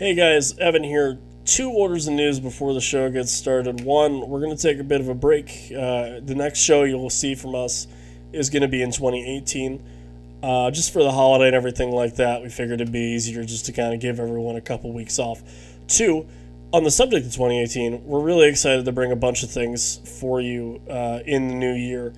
Hey guys, Evan here. Two orders of news before the show gets started. One, we're going to take a bit of a break. Uh, the next show you'll see from us is going to be in 2018. Uh, just for the holiday and everything like that, we figured it'd be easier just to kind of give everyone a couple weeks off. Two, on the subject of 2018, we're really excited to bring a bunch of things for you uh, in the new year.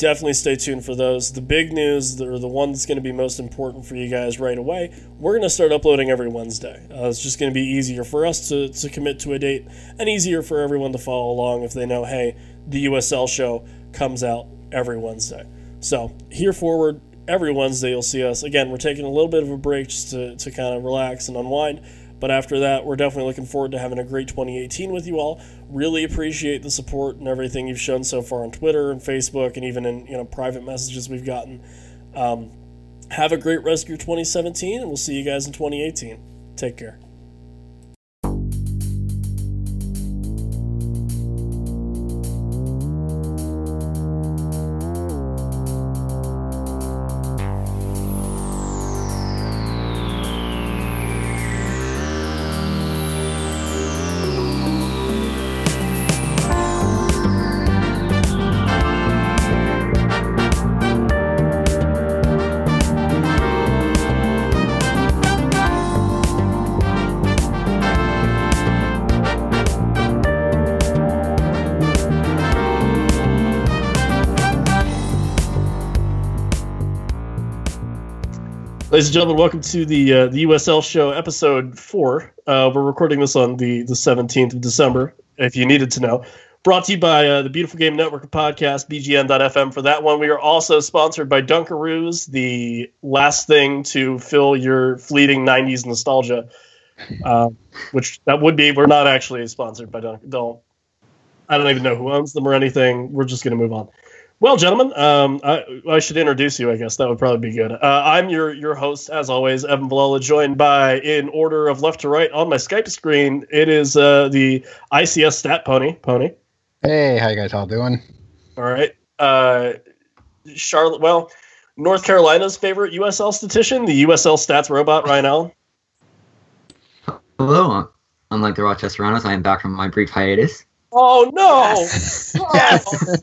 Definitely stay tuned for those. The big news, or the one that's going to be most important for you guys right away, we're going to start uploading every Wednesday. Uh, it's just going to be easier for us to, to commit to a date and easier for everyone to follow along if they know, hey, the USL show comes out every Wednesday. So, here forward, every Wednesday you'll see us. Again, we're taking a little bit of a break just to, to kind of relax and unwind. But after that, we're definitely looking forward to having a great 2018 with you all. Really appreciate the support and everything you've shown so far on Twitter and Facebook, and even in you know private messages we've gotten. Um, have a great rest of your 2017, and we'll see you guys in 2018. Take care. Ladies and gentlemen, welcome to the uh, the USL show, episode four. Uh, we're recording this on the the seventeenth of December. If you needed to know, brought to you by uh, the Beautiful Game Network Podcast, BGN.FM. For that one, we are also sponsored by Dunkaroos, the last thing to fill your fleeting '90s nostalgia. Uh, which that would be. We're not actually sponsored by Dunk. Don't. I don't even know who owns them or anything. We're just going to move on. Well, gentlemen, um, I, I, should introduce you. I guess that would probably be good. Uh, I'm your your host, as always, Evan Villala, joined by, in order of left to right on my Skype screen, it is uh, the ICS Stat Pony. Pony. Hey, how you guys all doing? All right. Uh, Charlotte. Well, North Carolina's favorite USL statistician, the USL Stats robot, Ryan Allen. Hello. Unlike the Rochester Runners, I am back from my brief hiatus. Oh no! Yes. Oh, yes.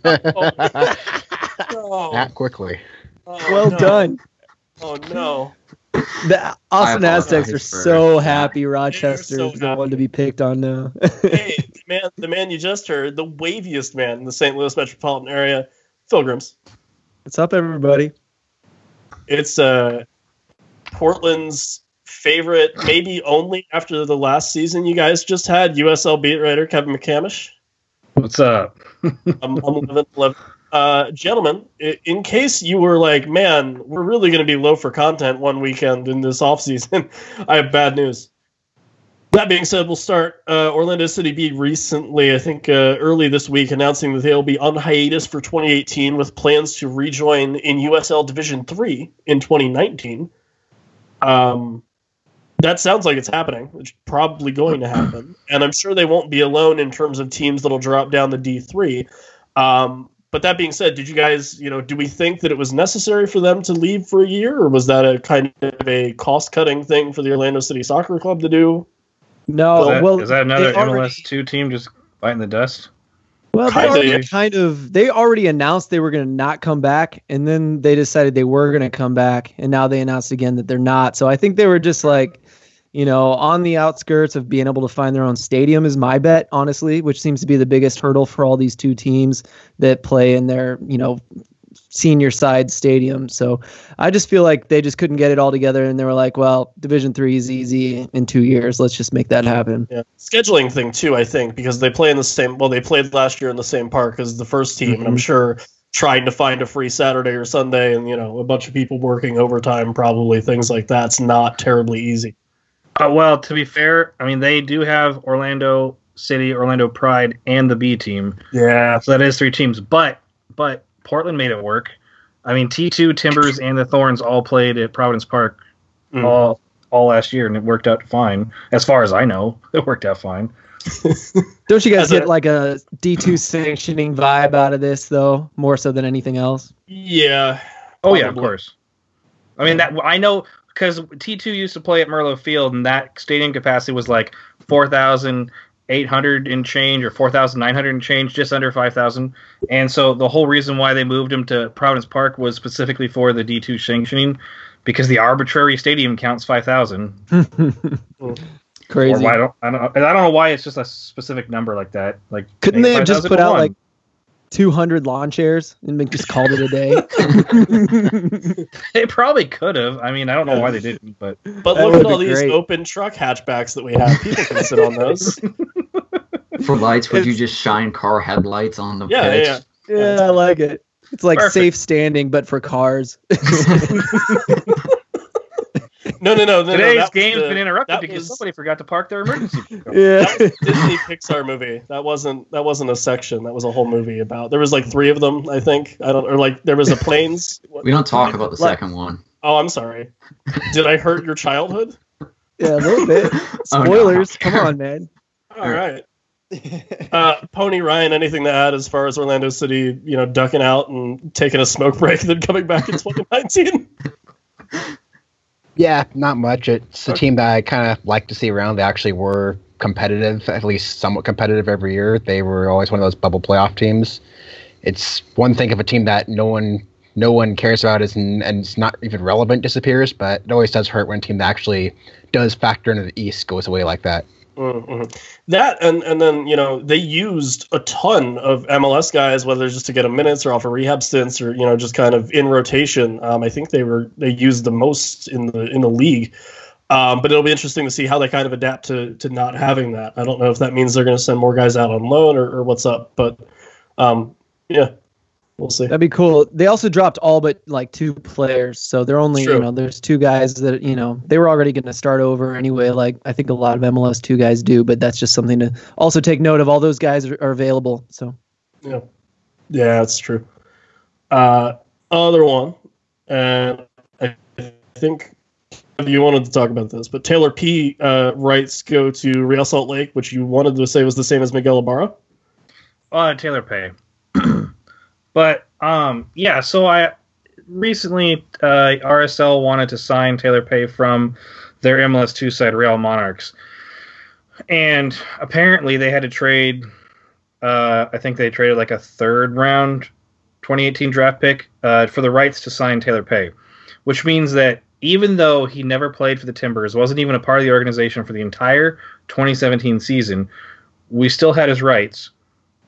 no. Not quickly. Oh, well no. done. Oh no. The Austin Aztecs are so happy Rochester so is the one to be picked on now. hey, man, the man you just heard, the waviest man in the St. Louis metropolitan area, Phil Grims. What's up, everybody? It's uh, Portland's favorite, maybe only after the last season you guys just had, USL beat writer Kevin McCamish. What's up? I'm, 11, 11. Uh, gentlemen, in case you were like, man, we're really going to be low for content one weekend in this off season, I have bad news. That being said, we'll start. Uh, Orlando City B recently, I think uh, early this week, announcing that they'll be on hiatus for 2018 with plans to rejoin in USL Division 3 in 2019. Um, that sounds like it's happening. It's probably going to happen, and I'm sure they won't be alone in terms of teams that'll drop down the D3. Um, but that being said, did you guys, you know, do we think that it was necessary for them to leave for a year, or was that a kind of a cost-cutting thing for the Orlando City Soccer Club to do? No, is that, well, is that another already, MLS two team just biting the dust? Well, they already kind of they already announced they were going to not come back, and then they decided they were going to come back, and now they announced again that they're not. So I think they were just like you know, on the outskirts of being able to find their own stadium is my bet, honestly, which seems to be the biggest hurdle for all these two teams that play in their, you know, senior side stadium. So I just feel like they just couldn't get it all together and they were like, well, Division 3 is easy in 2 years. Let's just make that happen. Yeah. Scheduling thing too, I think, because they play in the same well, they played last year in the same park as the first team mm-hmm. and I'm mm-hmm. sure trying to find a free Saturday or Sunday and you know, a bunch of people working overtime probably things like that's not terribly easy. Uh, well, to be fair, I mean they do have Orlando City, Orlando Pride, and the B team. Yeah, so that is three teams. But but Portland made it work. I mean T two Timbers and the Thorns all played at Providence Park mm. all all last year, and it worked out fine. As far as I know, it worked out fine. Don't you guys get like a D two sanctioning vibe out of this though, more so than anything else? Yeah. Oh yeah, of course. I mean that I know because T2 used to play at Merlo Field, and that stadium capacity was like 4,800 and change or 4,900 and change, just under 5,000. And so the whole reason why they moved him to Providence Park was specifically for the D2 sanctioning, because the arbitrary stadium counts 5,000. Crazy. Or why I don't, I don't, I don't know why it's just a specific number like that. Like, Couldn't they have just put out like 200 lawn chairs and been- just called it a day? They probably could have. I mean, I don't know why they didn't, but But That look at all these great. open truck hatchbacks that we have. People can sit on those. For lights, would you just shine car headlights on the Yeah, pitch? yeah, yeah, I like it. It's like Perfect. safe standing, but for cars. No, no, no. no today's no, that game's the- been interrupted because was- somebody forgot to park their emergency. vehicle. yeah. that was a Disney Pixar movie. That wasn't that wasn't a section. That was a whole movie about. There was like three of them, I think. I don't or like there was a planes. We don't talk about the Like- second one. Oh, I'm sorry. Did I hurt your childhood? Yeah, a little bit. Oh, no. Spoilers. Come on, man. All right. Uh, Pony Ryan, anything to add as far as Orlando City, you know, ducking out and taking a smoke break, then coming back in 2019? Yeah, not much. It's a team that I kind of like to see around. They actually were competitive, at least somewhat competitive every year. They were always one of those bubble playoff teams. It's one thing if a team that no one no one cares about is and it's not even relevant disappears, but it always does hurt when a team that actually does factor into the East goes away like that. Mm-hmm. That and and then you know they used a ton of MLS guys, whether just to get a minutes or off of rehab stints or you know just kind of in rotation. Um, I think they were they used the most in the in the league. Um, but it'll be interesting to see how they kind of adapt to to not having that. I don't know if that means they're going to send more guys out on loan or, or what's up, but um, yeah, we'll see. That'd be cool. They also dropped all but like two players, so they're only True. you know there's two guys that you know they were already going to start over anyway. Like I think a lot of MLS two guys do, but that's just something to also take note of. All those guys are, are available, so Yeah, yeah, that's true. Uh, other one, and I think you wanted to talk about this, but Taylor Peay Uh, rights go to Real Salt Lake, which you wanted to say was the same as Miguel Ibarra. Uh, Taylor Peay. But um, yeah, so I recently uh, RSL wanted to sign Taylor Peay from their MLS two side Real Monarchs, and apparently they had to trade. Uh, I think they traded like a third round 2018 draft pick uh, for the rights to sign Taylor Peay, which means that even though he never played for the Timbers, wasn't even a part of the organization for the entire 2017 season, we still had his rights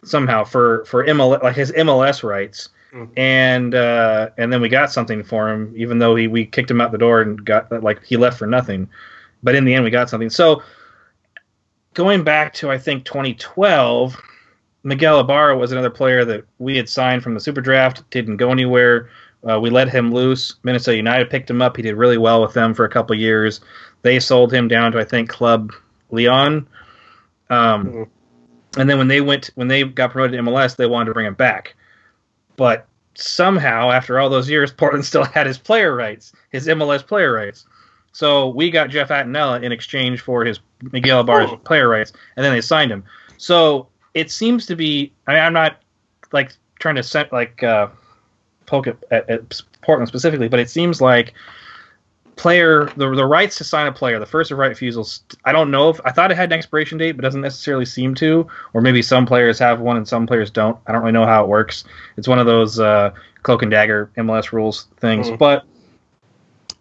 somehow for for MLS like his MLS rights, Mhm. and uh, and then we got something for him, even though he we kicked him out the door and got like he left for nothing, but in the end we got something. So going back to I think 2012, Miguel Ibarra was another player that we had signed from the Super Draft, didn't go anywhere. Uh, we let him loose. Minnesota United picked him up. He did really well with them for a couple years. They sold him down to I think Club Leon. Um, Mhm. And then when they went when they got promoted to MLS, they wanted to bring him back. But somehow, after all those years, Portland still had his player rights, his MLS player rights. So we got Jeff Attinella in exchange for his Miguel Ibarra's Oh. player rights, and then they signed him. So it seems to be. I mean, I'm not like trying to set like uh, poke at, at, at Portland specifically, but it seems like player the the rights to sign a player, the first of right refusals. I don't know if I thought it had an expiration date, but doesn't necessarily seem to. Or maybe some players have one and some players don't. I don't really know how it works. It's one of those uh, cloak and dagger MLS rules things. Mhm. But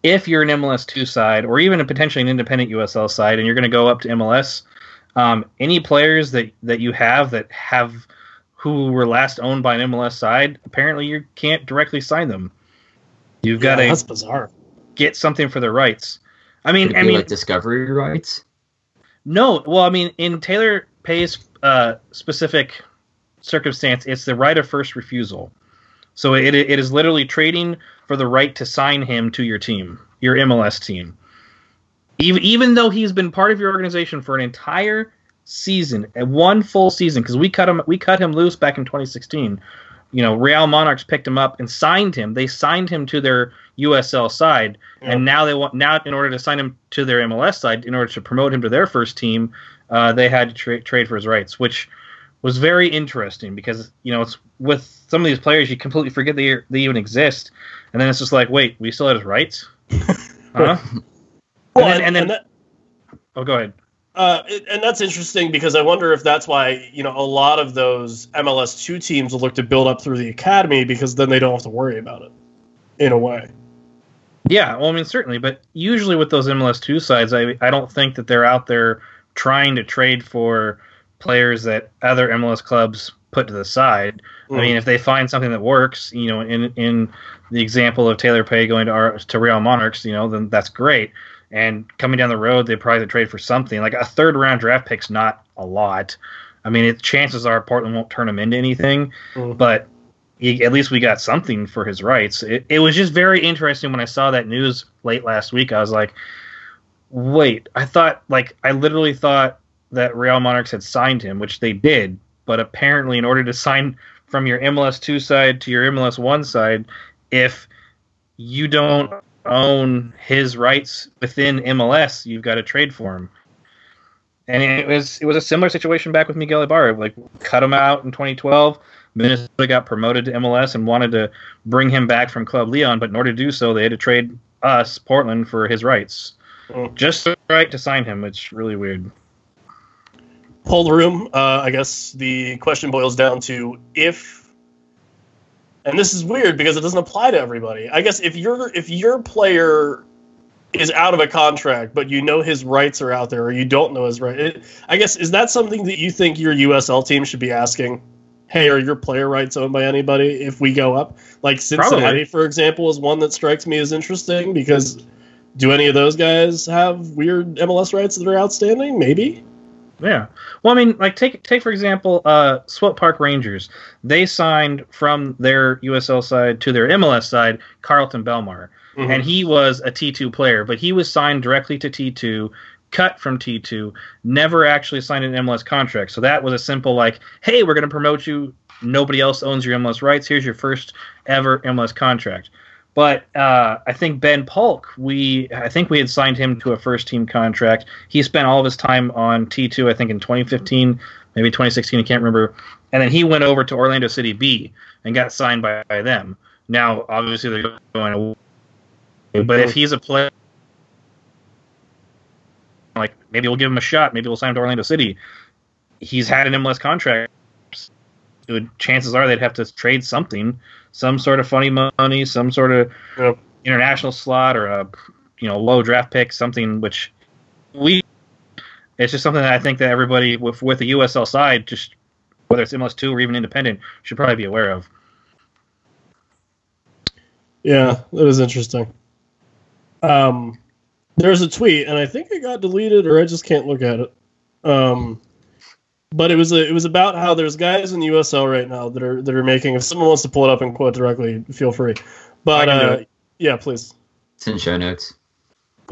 if you're an MLS two side, or even a potentially an independent USL side, and you're going to go up to MLS, um, any players that that you have that have who were last owned by an MLS side, apparently you can't directly sign them. You've got a that's bizarre. Get something for their rights. I mean, I mean, like discovery rights? no. Well, I mean, in Taylor Peay's uh, specific circumstance, it's the right of first refusal. So it it is literally trading for the right to sign him to your team, your MLS team. Even even though he's been part of your organization for an entire season, one full season, because we cut him we cut him loose back in 2016. You know, Real Monarchs picked him up and signed him. They signed him to their USL side, Yeah. and now they want now in order to sign him to their MLS side, in order to promote him to their first team, uh, they had to tra- trade for his rights, which was very interesting because you know it's with some of these players you completely forget they they even exist, and then it's just like wait we still have his rights. Huh? Well, and then, and then that, oh, go ahead. Uh, and that's interesting because I wonder if that's why you know a lot of those MLS two teams will look to build up through the academy because then they don't have to worry about it, in a way. Yeah, well, I mean, certainly, but usually with those MLS two sides, I I don't think that they're out there trying to trade for players that other MLS clubs put to the side. I mean, if they find something that works, you know, in in the example of Taylor Peay going to our, to Real Monarchs, you know, then that's great. And coming down the road, they probably trade for something like a third round draft pick's not a lot. I mean, it, chances are Portland won't turn him into anything, Mhm. but he, at least we got something for his rights. It, it was just very interesting when I saw that news late last week. I was like, wait, I thought, like, I literally thought that Real Monarchs had signed him, which they did, but apparently, in order to sign from your MLS 2 side to your MLS 1 side, if you don't own his rights within MLS, you've got to trade for him. And it was it was a similar situation back with Miguel Ibarra. Like cut him out in 2012. Minnesota got promoted to MLS and wanted to bring him back from Club Leon, but in order to do so, they had to trade us, Portland, for his rights. Mm. Just the right to sign him. It's really weird. poll the room. Uh, I guess the question boils down to if, and this is weird because it doesn't apply to everybody. I guess if your if your player is out of a contract, but you know his rights are out there, or you don't know his right, it, I guess is that something that you think your USL team should be asking? Hey, are your player rights owned by anybody? If we go up, like Cincinnati, Probably. for example, is one that strikes me as interesting because. Do any of those guys have weird MLS rights that are outstanding? Maybe. Yeah. Well, I mean, like take take for example, uh, Swope Park Rangers. They signed from their USL side to their MLS side Kharlton Belmar, Mhm. and he was a T2 player, but he was signed directly to T2, cut from T2, never actually signed an MLS contract. So that was a simple like, hey, we're going to promote you. Nobody else owns your MLS rights. Here's your first ever MLS contract. But uh, I think Ben Polk, we I think we had signed him to a first team contract. He spent all of his time on T2, I think in 2015, maybe 2016, I can't remember. And then he went over to Orlando City B and got signed by, by them. Now, obviously, they're going away. But if he's a player, like maybe we'll give him a shot. Maybe we'll sign him to Orlando City. He's had an MLS contract. Would, chances are they'd have to trade something, some sort of funny money, some sort of Yep. international slot or a you know low draft pick, something which we. It's just something that I think that everybody with with the USL side, just whether it's MLS two or even independent, should probably be aware of. Yeah, that was interesting. Um, there's a tweet, and I think it got deleted, or I just can't look at it. Um, but it was a, it was about how there's guys in the USL right now that are that are making. If someone wants to pull it up and quote directly, feel free. But I can do uh, yeah, please. It's in show notes.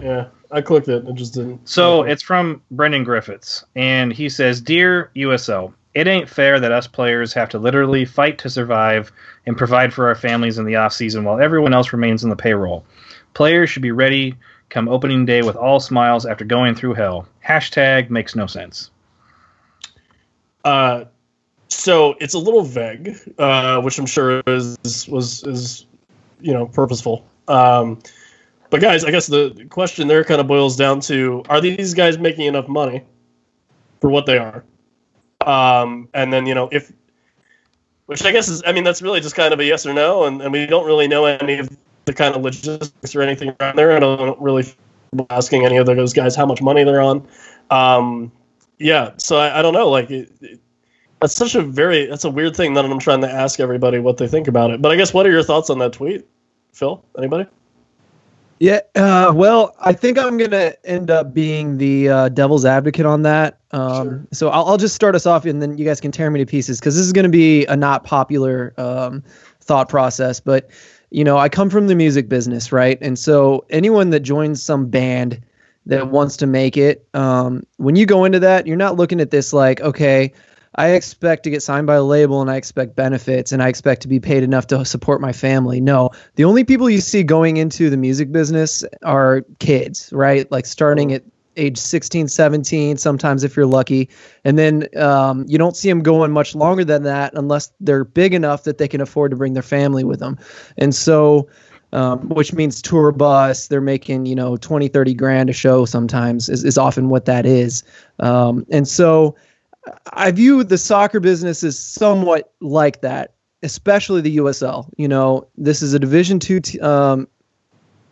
Yeah, I clicked it. It just didn't. So it's from Brendan Griffiths, and he says, "Dear USL, it ain't fair that us players have to literally fight to survive and provide for our families in the off season while everyone else remains in the payroll. Players should be ready come opening day with all smiles after going through hell. Hashtag makes no sense. Uh, so it's a little vague, uh, which I'm sure is was is you know purposeful. Um, but guys, I guess the question there kind of boils down to: Are these guys making enough money for what they are? Um, and then you know if, which I guess is, I mean that's really just kind of a yes or no, and, and we don't really know any of the kind of logistics or anything around there. I don't really asking any of those guys how much money they're on. Um, yeah, so I, I don't know. Like, it, it, that's such a very that's a weird thing that I'm trying to ask everybody what they think about it. But I guess what are your thoughts on that tweet, Phil? Anybody? Yeah, uh, well, I think I'm gonna end up being the uh, devil's advocate on that. Um, Sure. So I'll, I'll just start us off, and then you guys can tear me to pieces because this is gonna be a not popular um, thought process. But you know, I come from the music business, right? And so anyone that joins some band that wants to make it, um, when you go into that, you're not looking at this like, okay, I expect to get signed by a label and I expect benefits and I expect to be paid enough to support my family. No, the only people you see going into the music business are kids, right? Like starting at age 16, 17, sometimes if you're lucky. And then um, you don't see them going much longer than that unless they're big enough that they can afford to bring their family with them. And so um, which means tour bus. They're making, you know, 20, 30 grand a show sometimes is, is often what that is. Um, and so I view the soccer business as somewhat like that, especially the USL. You know, this is a Division two, t- um,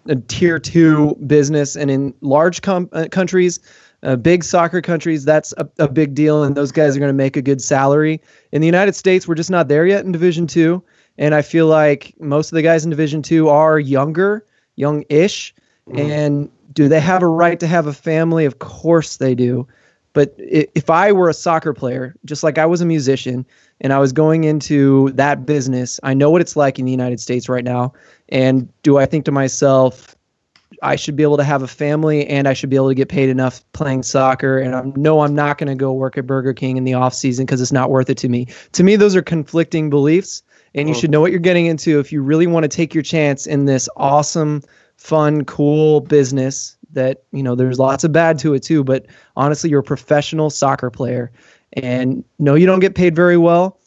a tier two business, and in large com- uh, countries, uh, big soccer countries, that's a, a big deal, and those guys are going to make a good salary. In the United States, we're just not there yet in Division two, and I feel like most of the guys in Division two are younger, young-ish, mm. and do they have a right to have a family? Of course they do. But if I were a soccer player, just like I was a musician, and I was going into that business, I know what it's like in the United States right now. And do I think to myself, I should be able to have a family and I should be able to get paid enough playing soccer. And I know I'm not going to go work at Burger King in the off season because it's not worth it to me. To me, those are conflicting beliefs, and you oh, should know what you're getting into if you really want to take your chance in this awesome, fun, cool business that you know there's lots of bad to it too but honestly you're a professional soccer player. And no you don't get paid very well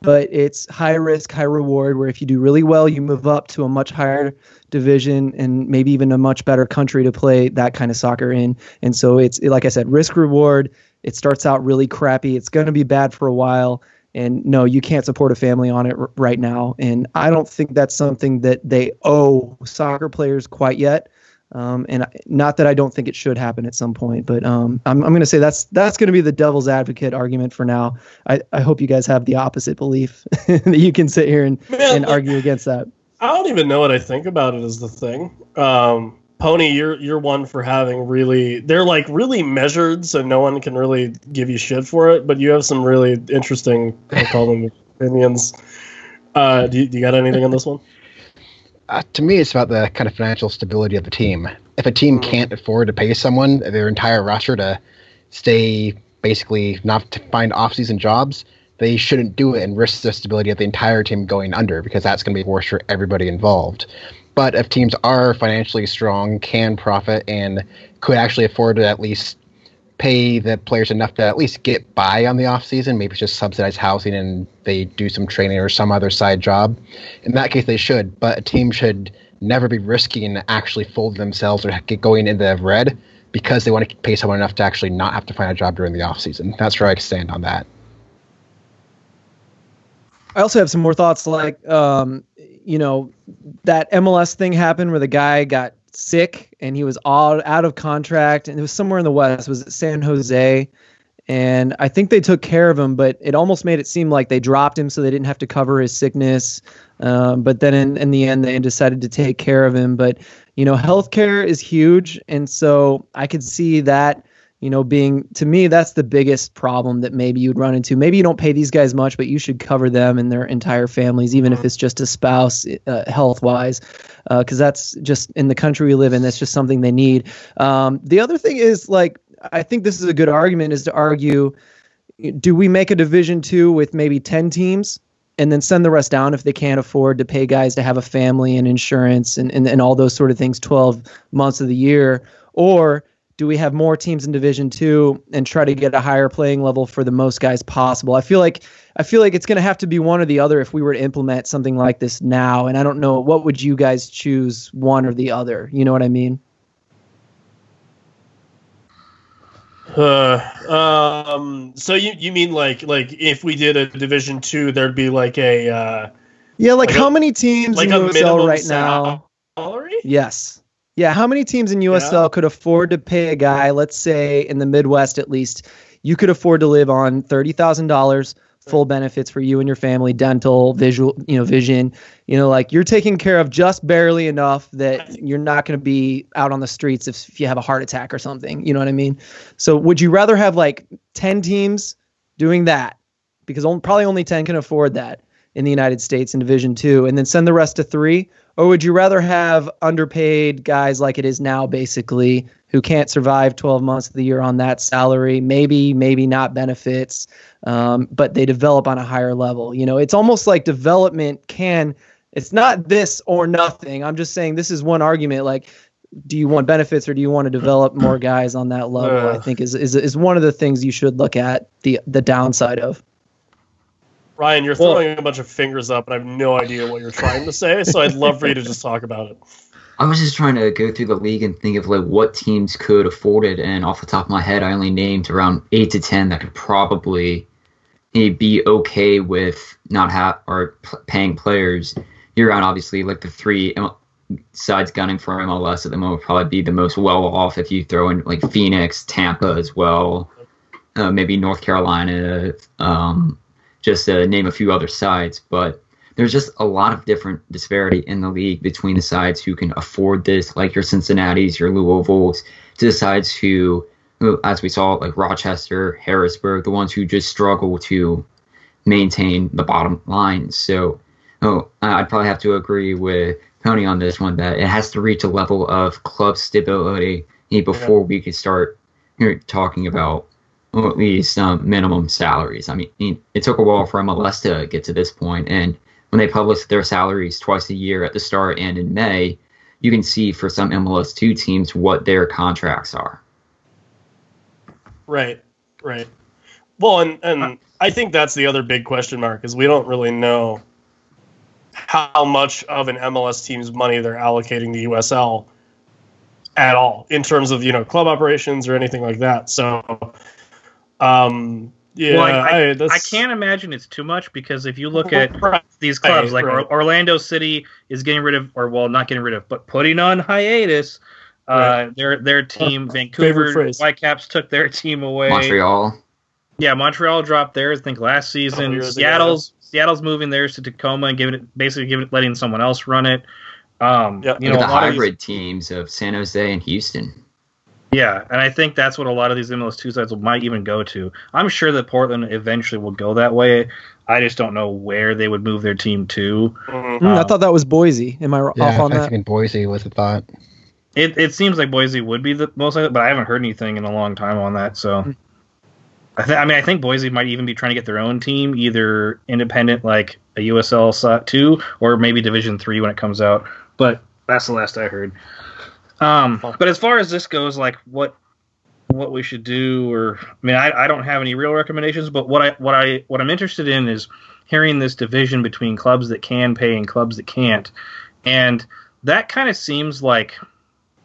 but it's high risk high reward where if you do really well you move up to a much higher division and maybe even a much better country to play that kind of soccer in. And so it's like i said risk reward. It starts out really crappy. It's going to be bad for a while and no you can't support a family on it r- right now and i don't think that's something that they owe soccer players quite yet um, and I, not that I don't think it should happen at some point, but um, I'm, I'm going to say that's that's going to be the devil's advocate argument for now. I, I hope you guys have the opposite belief that you can sit here and, Man, and argue against that. I don't even know what I think about it as the thing. Um, Pony, you're you're one for having really they're like really measured, so no one can really give you shit for it. But you have some really interesting, I call them opinions. Uh, do, you, do you got anything on this one? uh, to me, it's about the kind of financial stability of the team. If a team mm-hmm. can't afford to pay someone their entire roster to stay basically not to find off-season jobs, they shouldn't do it and risk the stability of the entire team going under because that's going to be worse for everybody involved. But if teams are financially strong, can profit, and could actually afford to at least pay the players enough to at least get by on the off season. Maybe just subsidize housing and they do some training or some other side job. In that case, they should. But a team should never be risking actually folding themselves or get going into red because they want to pay someone enough to actually not have to find a job during the off season. That's where I stand on that. I also have some more thoughts like, um, you know, that MLS thing happened where the guy got sick and he was all out of contract and it was somewhere in the west. Was it san jose. And i think they took care of him but it almost made it seem like they dropped him so they didn't have to cover his sickness. Um, but then in, in the end they decided to take care of him. But you know healthcare is huge. And so i could see that you know, being to me, that's the biggest problem that maybe you'd run into. Maybe you don't pay these guys much, but you should cover them and their entire families, even if mm-hmm. it's just a spouse, uh, health wise, because uh, that's just in the country we live in. That's just something they need. Um, the other thing is like, I think this is a good argument is to argue do we make a division two with maybe 10 teams and then send the rest down if they can't afford to pay guys to have a family and insurance and, and, and all those sort of things 12 months of the year? Or do we have more teams in division two and try to get a higher playing level for the most guys possible? I feel like i feel like it's going to have to be one or the other if we were to implement something like this now. And i don't know what would you guys choose one or the other? You know what i mean? Uh, um so you you mean like like if we did a division two there'd be like a uh yeah like, like how a, many teams like in USL right now? salary? yes yeah, how many teams in USL yeah. could afford to pay a guy, let's say in the Midwest at least, you could afford to live on $30,000 full benefits for you and your family, dental, visual, you know, vision, you know, like you're taking care of just barely enough that you're not going to be out on the streets if, if you have a heart attack or something, you know what I mean? So would you rather have like 10 teams doing that because only, probably only 10 can afford that in the United States in division 2 and then send the rest to 3 or would you rather have underpaid guys like it is now, basically, who can't survive 12 months of the year on that salary, maybe, maybe not benefits, um, but they develop on a higher level? You know, it's almost like development can, it's not this or nothing. I'm just saying this is one argument. Like, do you want benefits or do you want to develop more guys on that level? Uh, I think is, is is one of the things you should look at the the downside of. Ryan, you're Well- throwing a bunch of fingers up, and I have no idea what you're trying to say. So I'd love for you to just talk about it. I was just trying to go through the league and think of like what teams could afford it, and off the top of my head, I only named around eight to ten that could probably eh, be okay with not have or p- paying players year round. Obviously, like the three M- sides gunning for MLS at the moment would probably be the most well off if you throw in like Phoenix, Tampa as well, uh, maybe North Carolina, um, just to name a few other sides, but there's just a lot of different disparity in the league between the sides who can afford this, like your Cincinnati's, your Louisville's, to the sides who, who, as we saw, like Rochester, Harrisburg, the ones who just struggle to maintain the bottom line. So, oh, I'd probably have to agree with Tony on this one that it has to reach a level of club stability before we could start talking about well, at least um, minimum salaries. I mean, it took a while for MLS to get to this point, and when they publish their salaries twice a year at the start and in May, you can see for some MLS two teams what their contracts are. Right, right. Well, and and I think that's the other big question mark is we don't really know how much of an MLS team's money they're allocating to USL at all in terms of you know club operations or anything like that. So, um, yeah, Well, I- I, that's- I can't imagine it's too much because if you look at Right. these clubs, like right. Or- Orlando City is getting rid of, or well, not getting rid of, but putting on hiatus. Uh, their their team, Vancouver. Whitecaps took their team away. Montreal, Yeah, Montreal dropped theirs. I think last season. years ago. Seattle's Seattle's moving theirs to Tacoma and giving it basically giving it letting someone else run it. Um, Yeah. you know, a the lot of these- hybrid teams of San Jose and Houston. Yeah, and I think that's what a lot of these MLS two sides might even go to. I'm sure that Portland eventually will go that way. I just don't know where they would move their team to. Mhm. Hmm, I thought that was Boise. Am I off Yeah, on I that? think Boise was a thought. It it seems like Boise would be the most likely, but I haven't heard anything in a long time on that. So, I, th- I mean, I think Boise might even be trying to get their own team, either independent like a USL si- two, or maybe Division three when it comes out. But that's the last I heard. Um, but as far as this goes, like what what we should do, or I mean, I, I don't have any real recommendations, but what I what I what I'm interested in is hearing this division between clubs that can pay and clubs that can't, and that kind of seems like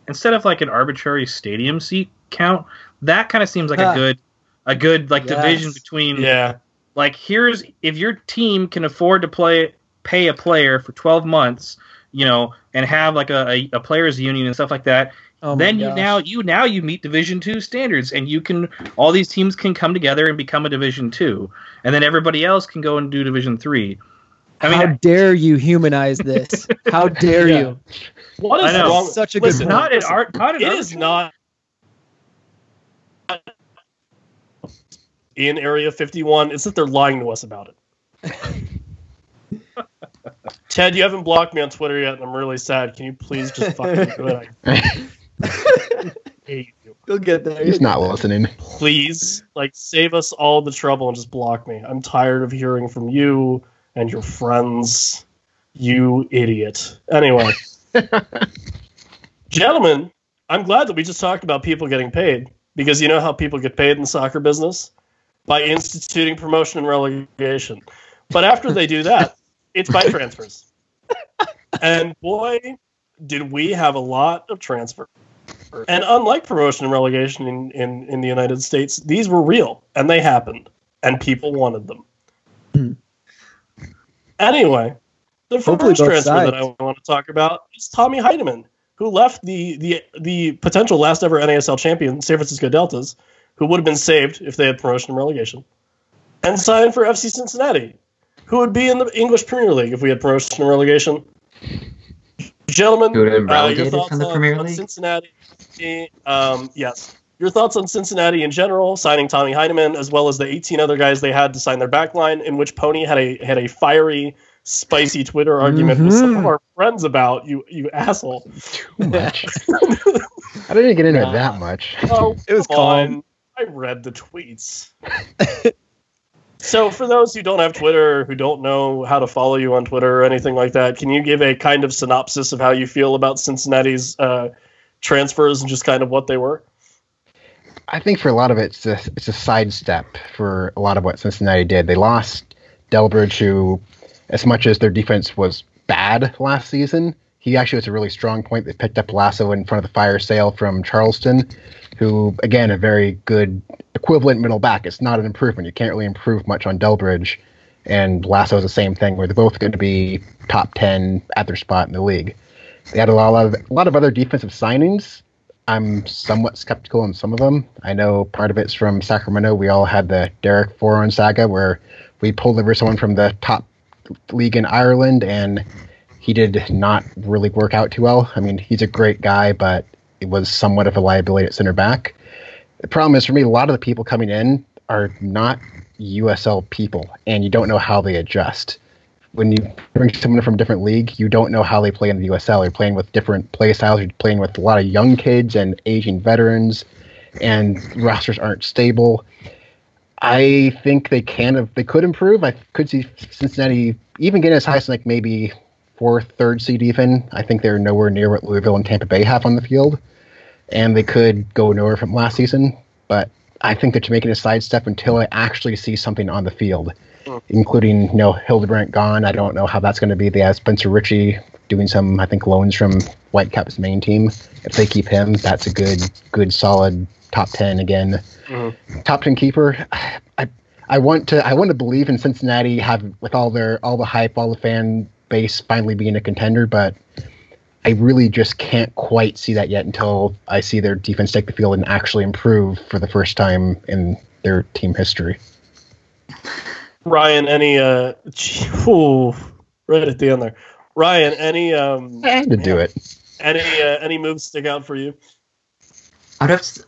instead of like an arbitrary stadium seat count, that kind of seems like Huh. a good a good like Yes. division between Yeah, like here's if your team can afford to play pay a player for 12 months you know and have like a, a, a players union and stuff like that Oh then you gosh. now you now you meet division two standards and you can all these teams can come together and become a division two and then everybody else can go and do division three i mean How dare you humanize this? How dare Yeah. you? what I know. wrong? Such a good listen, point. not an art not an It art- is not in Area 51. It's that they're lying to us about it. Ted, you haven't blocked me on Twitter yet, and I'm really sad. Can you please just fucking do it? I hate you. You'll get there. He's not listening. Please, like, save us all the trouble and just block me. I'm tired of hearing from you and your friends. You idiot. Anyway, gentlemen, I'm glad that we just talked about people getting paid because you know how people get paid in the soccer business? By instituting promotion and relegation. But after they do that, it's by transfers. And boy, did we have a lot of transfers. And unlike promotion and relegation in, in, in the United States, these were real and they happened and people wanted them. Hmm. anyway, the Hopefully first transfer that I want to talk about is Tommy Heinemann, who left the, the, the potential last ever NASL champion, San Francisco Deltas, who would have been saved if they had promotion and relegation, and signed for FC Cincinnati, who would be in the English Premier League if we had promotion and relegation. Gentlemen, Who would have been uh, your thoughts from the on, Premier on League? Cincinnati? Um, yes. Your thoughts on Cincinnati in general, signing Tommy Heinemann, as well as the 18 other guys they had to sign their backline, in which Pony had a had a fiery, spicy Twitter argument with some of Mhm. our friends about you, you asshole. Too much. I didn't get into it that much. Oh, It was come calm. on. I read the tweets. so, for those who don't have Twitter, who don't know how to follow you on Twitter or anything like that, can you give a kind of synopsis of how you feel about Cincinnati's uh, transfers and just kind of what they were? I think for a lot of it, it's a, it's a sidestep for a lot of what Cincinnati did. They lost Delbridge, who, as much as their defense was bad last season, he actually was a really strong point. They picked up Lasso in front of the fire sale from Charleston, who, again, a very good equivalent middle back. It's not an improvement. You can't really improve much on Delbridge. And Lasso is the same thing, where they're both going to be top 10 at their spot in the league. They had a lot of a lot of other defensive signings. I'm somewhat skeptical on some of them. I know part of it's from Sacramento. We all had the Derek Foran saga where we pulled over someone from the top league in Ireland, and he did not really work out too well. I mean, he's a great guy, but it was somewhat of a liability at center back. The problem is for me, a lot of the people coming in are not USL people, and you don't know how they adjust when you bring someone from a different league, you don't know how they play in the USL. You're playing with different play styles. You're playing with a lot of young kids and aging veterans, and rosters aren't stable. I think they can they could improve. I could see Cincinnati even getting as high as like maybe fourth, third seed even. I think they're nowhere near what Louisville and Tampa Bay have on the field, and they could go nowhere from last season. But I think that you're making a sidestep until I actually see something on the field including you know Hildebrandt gone. I don't know how that's going to be. They have Spencer Richey doing some, I think, loans from Whitecaps main team. If they keep him, that's a good, good, solid top ten again. Mm-hmm. Top ten keeper. I, I want to, I want to believe in Cincinnati have with all their, all the hype, all the fan base finally being a contender, but I really just can't quite see that yet until I see their defense take the field and actually improve for the first time in their team history. Ryan, any uh, ooh, right at the end there. Ryan, any um, I had to do it. Any uh, any moves stick out for you? I'd have to,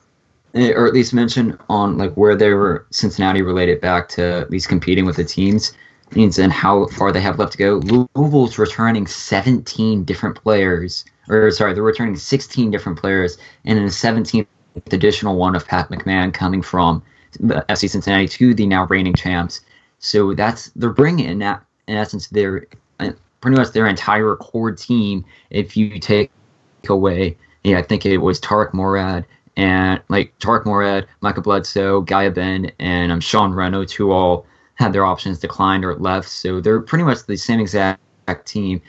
eh, or at least mention on like where they were Cincinnati related back to at least competing with the teams means and how far they have left to go. Louisville's returning 17 different players, or sorry, they're returning 16 different players, and in a 17th additional one of Pat McMahon coming from FC Cincinnati to the now reigning champs. So that's they're bringing in that in essence their uh, pretty much their entire core team. If you take away, yeah, I think it was Tarek Morad and like Tarek Morad, Michael Bledsoe, Guy Abend, and um, Sean Reynolds, who all had their options declined or left. So they're pretty much the same exact team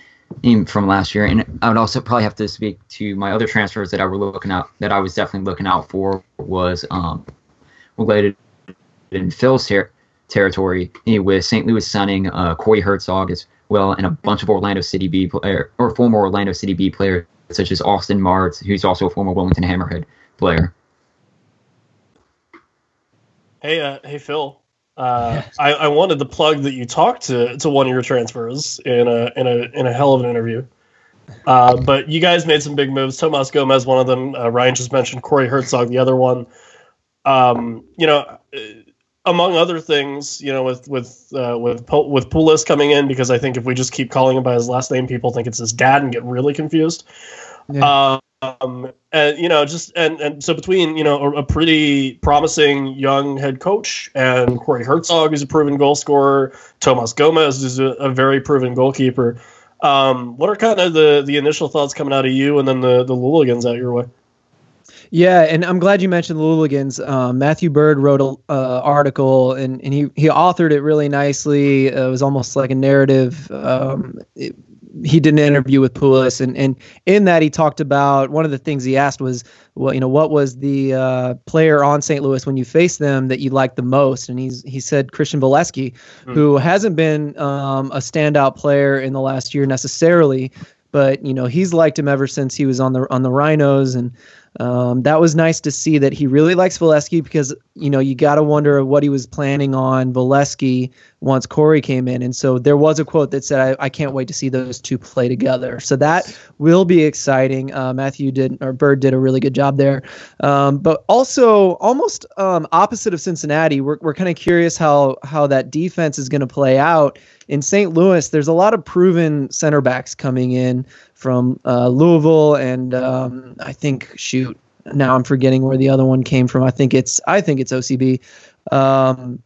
from last year. And I would also probably have to speak to my other transfers that I were looking out that I was definitely looking out for was um, related in Phil's here territory with St. Louis signing uh, Corey Hertzog as well, and a bunch of Orlando City B player or former Orlando City B players such as Austin Martz, who's also a former Wilmington Hammerhead player. Hey, uh, hey, Phil. Uh, I, I wanted to plug that you talked to, to one of your transfers in a in a in a hell of an interview. Uh, but you guys made some big moves. Tomas Gomez, one of them. Uh, Ryan just mentioned Corey Hertzog, the other one. Um, you know, among other things, you know, with with uh, with with Pulis coming in, because I think if we just keep calling him by his last name, people think it's his dad and get really confused. Yeah. Um, and you know, just and and so between you know a, a, pretty promising young head coach and Corey Hertzog who's a proven goal scorer, Tomas Gomez is a, a very proven goalkeeper. Um, what are kind of the the initial thoughts coming out of you, and then the the Louligans out your way? Yeah, and I'm glad you mentioned the Louligans. Um, Matthew Bird wrote an uh, article, and, and he, he authored it really nicely. It was almost like a narrative. Um, it, he did an interview with Pulis, and, and in that he talked about one of the things he asked was, well, you know, what was the uh, player on St. Louis when you faced them that you liked the most? And he's he said Christian Volesky, mm. who hasn't been um, a standout player in the last year necessarily, but you know he's liked him ever since he was on the on the Rhinos and um, that was nice to see that he really likes Volesky because you know you got to wonder what he was planning on Volesky once Corey came in, and so there was a quote that said, "I, I can't wait to see those two play together." So that will be exciting. Uh, Matthew did or Bird did a really good job there, um, but also almost um, opposite of Cincinnati, we're we're kind of curious how how that defense is going to play out in St. Louis. There's a lot of proven center backs coming in from uh, Louisville, and um, I think shoot, now I'm forgetting where the other one came from. I think it's I think it's OCB. Um,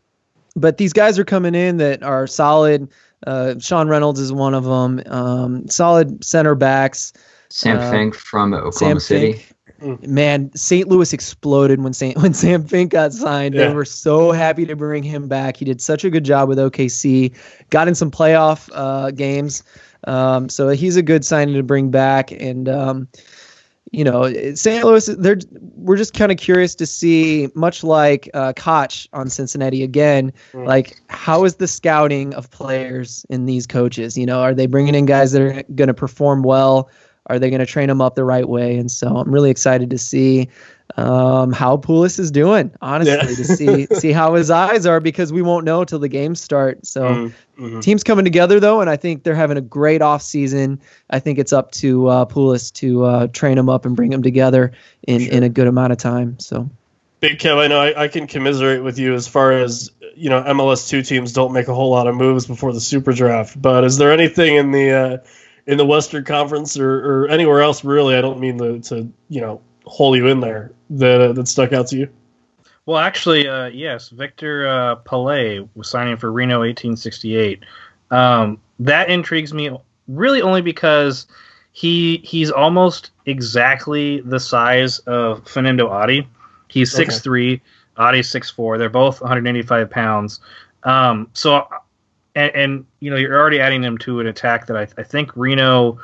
but these guys are coming in that are solid. Uh, Sean Reynolds is one of them. Um, solid center backs. Sam uh, Fink from Oklahoma Sam City. Fink. Mm. Man, St. Louis exploded when St. when Sam Fink got signed. Yeah. They were so happy to bring him back. He did such a good job with OKC. Got in some playoff uh, games. Um, so he's a good signing to bring back. And um, you know, St. Louis, they're we're just kind of curious to see, much like uh, Koch on Cincinnati again, mm. like how is the scouting of players in these coaches? You know, are they bringing in guys that are going to perform well? Are they going to train them up the right way? And so I'm really excited to see um, how Pulis is doing, honestly, yeah. to see see how his eyes are because we won't know till the games start. So mm-hmm. mm-hmm. teams coming together though, and I think they're having a great off season. I think it's up to uh, Pulis to uh, train them up and bring them together in sure. in a good amount of time. So. Big Kev, I know I, I, can commiserate with you as far as you know. MLS two teams don't make a whole lot of moves before the Super Draft, but is there anything in the uh, in the Western Conference or, or anywhere else really? I don't mean the, to you know hole you in there that uh, that stuck out to you? Well, actually, uh, yes. Victor uh, Palais was signing for Reno 1868. Um, that intrigues me really only because he he's almost exactly the size of Fernando Adi. He's six okay. three, Adi's six four. They're both 185 pounds. Um, so, and, and, you know, you're already adding them to an attack that I, I think Reno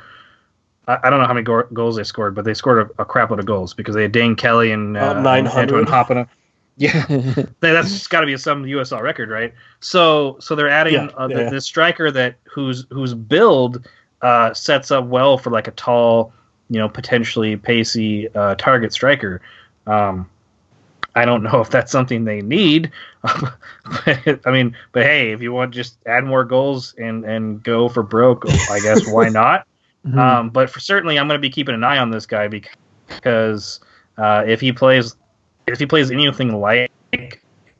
I, I don't know how many go- goals they scored, but they scored a, a crap load of goals because they had Dane Kelly and uh, nine hundred Hopina. Yeah, that's got to be some USL record, right? So, so they're adding yeah, uh, yeah. this striker that whose whose build uh, sets up well for like a tall, you know, potentially pacey uh, target striker. Um, I don't know if that's something they need. I mean, but hey, if you want just add more goals and and go for broke, I guess why not? Mm-hmm. Um, but for certainly, I'm going to be keeping an eye on this guy because uh, if he plays, if he plays anything like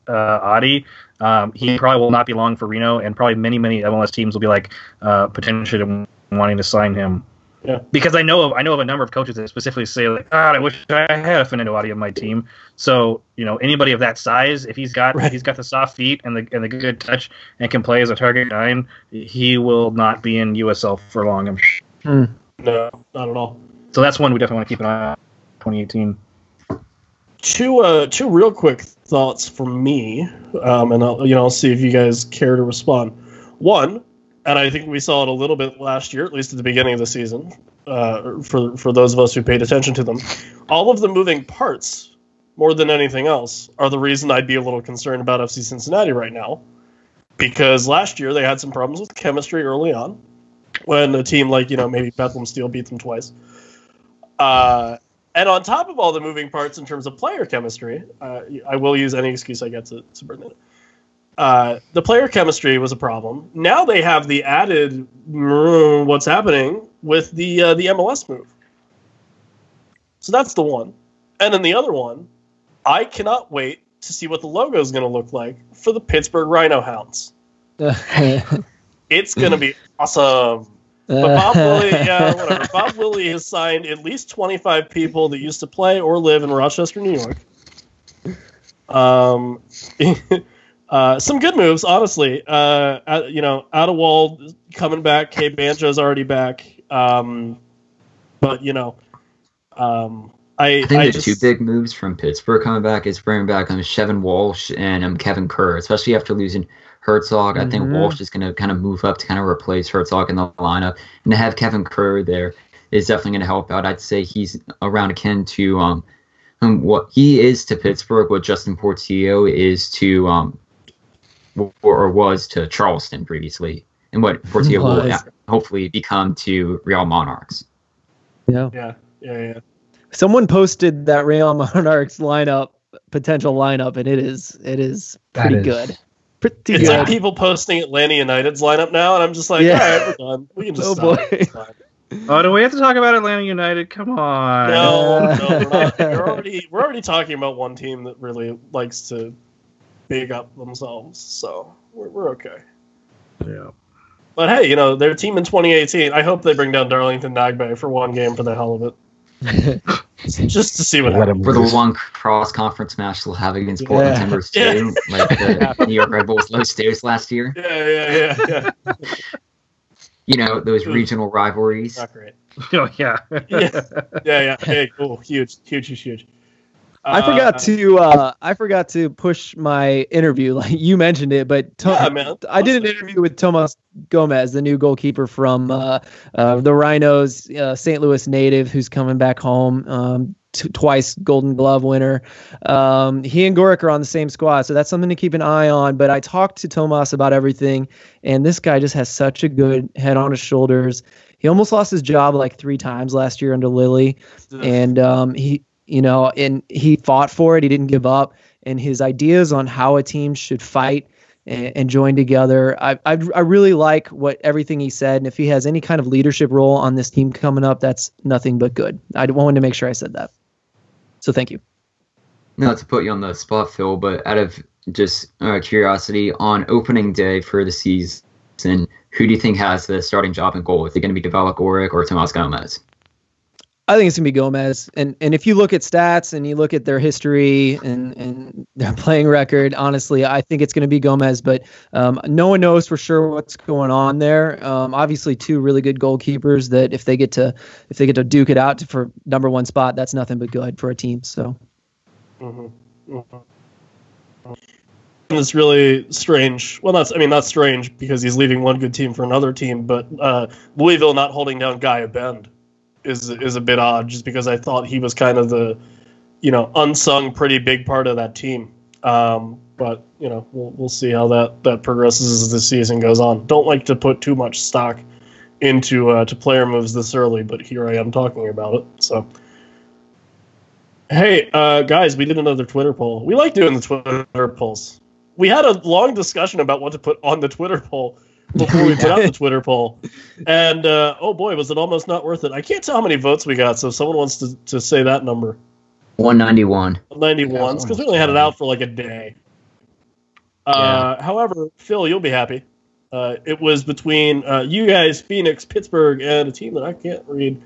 uh, Adi, um, he probably will not be long for Reno, and probably many many MLS teams will be like uh, potentially wanting to sign him. Yeah. Because I know of I know of a number of coaches that specifically say like, God, I wish I had a Fernando Adi on my team. So you know anybody of that size, if he's got right. he's got the soft feet and the and the good touch and can play as a target nine, he will not be in USL for long. I'm sure. Hmm. No, not at all. So that's one we definitely want to keep an eye on. 2018. Two uh, two real quick thoughts from me, um, and I'll you know I'll see if you guys care to respond. One, and I think we saw it a little bit last year, at least at the beginning of the season, uh, for for those of us who paid attention to them. All of the moving parts, more than anything else, are the reason I'd be a little concerned about FC Cincinnati right now, because last year they had some problems with chemistry early on when a team like you know maybe Bethlehem Steel beat them twice. Uh, and on top of all the moving parts in terms of player chemistry, uh, I will use any excuse I get to, it. Uh, the player chemistry was a problem. Now they have the added mm, what's happening with the uh, the MLS move. So that's the one, and then the other one, I cannot wait to see what the logo is going to look like for the Pittsburgh Riverhounds. it's going to be awesome. But Bob Lilly, yeah, whatever. Bob Lilly has signed at least 25 people that used to play or live in Rochester, New York. Um, uh, some good moves, honestly. Uh, you know, Adewole coming back. Kay Banjo's already back. Um, but you know, um, I, I think I the just, two big moves from Pittsburgh coming back is bringing back um, Chevin Walsh and um, Kevin Kerr, especially after losing Hertzog. Mm-hmm. I think mm-hmm. Walsh is going to kind of move up to kind of replace Hertzog in the lineup, and to have Kevin Kerr there is definitely going to help out. I'd say he's around akin to um, um, what he is to Pittsburgh, what Justin Portillo is to um, or was to Charleston previously, and what Portillo will hopefully become to Real Monarchs. Yeah, yeah, yeah, yeah. Someone posted that Real Monarchs lineup potential lineup, and it is it is pretty is. good pretty it's good. like people posting Atlanta United's lineup now, and I'm just like, yeah. all right, we're done. We can just oh, stop. Boy. Oh, do we have to talk about Atlanta United? Come on. No, no, we're, not. we're already we're already talking about one team that really likes to big up themselves, so we're we're okay. Yeah. But hey, you know, their team in 2018. I hope they bring down Darlington Nagbe for one game for the hell of it. just to see what happens. For the one cross conference match they'll have against Portland yeah. Timbers too, yeah. like the New York Red Bulls Los Stairs last year. Yeah, yeah, yeah, yeah. you know those hmm. regional rivalries. Not great. Oh yeah. yeah, yeah, yeah. Hey, cool, huge, huge, huge, huge. I Uh, forgot to uh, I forgot to push my interview. Like you mentioned it, but to- Yeah, man. I did an interview with Tomas Gomez, the new goalkeeper from uh, uh, the Rhinos, uh, St. Louis native, who's coming back home. Um, t- twice Golden Glove winner. Um, he and Gorrick are on the same squad, so that's something to keep an eye on. But I talked to Tomas about everything, and this guy just has such a good head on his shoulders. He almost lost his job like three times last year under Lilly and um, he you know and he fought for it. He didn't give up. And his ideas on how a team should fight and, and join together I, I i really like what everything he said. And if he has any kind of leadership role on this team coming up that's nothing but good. I wanted to make sure i said that. So thank you. Not to put you on the spot, Phil, but out of just uh, curiosity, on opening day for the season, who do you think has the starting job and goal? Is it going to be Devala Gorrick or Tomas Gomez? I think it's gonna be Gomez, and and if you look at stats and you look at their history and and their playing record, honestly, I think it's gonna be Gomez. But um, no one knows for sure what's going on there. Um, obviously, two really good goalkeepers that if they get to if they get to duke it out for number one spot, that's nothing but good for a team. So It's really strange. Well, that's I mean that's strange because he's leaving one good team for another team, but uh, Louisville not holding down Guy Abend is is a bit odd. Just because I thought he was kind of the you know unsung pretty big part of that team. Um, but you know we'll we'll see how that that progresses as the season goes on. Don't like to put too much stock into uh, to player moves this early, but here I am talking about it. So. Hey, uh, guys, we did another Twitter poll. We like doing the Twitter polls. We had a long discussion about what to put on the Twitter poll before we put out the Twitter poll. And uh, oh boy, was it almost not worth it. I can't tell how many votes we got, so if someone wants to, to say that number. 191. 91, because we only had it out for like a day. Uh, However, Phil, you'll be happy. Uh, it was between uh, you guys, Phoenix, Pittsburgh, and a team that I can't read,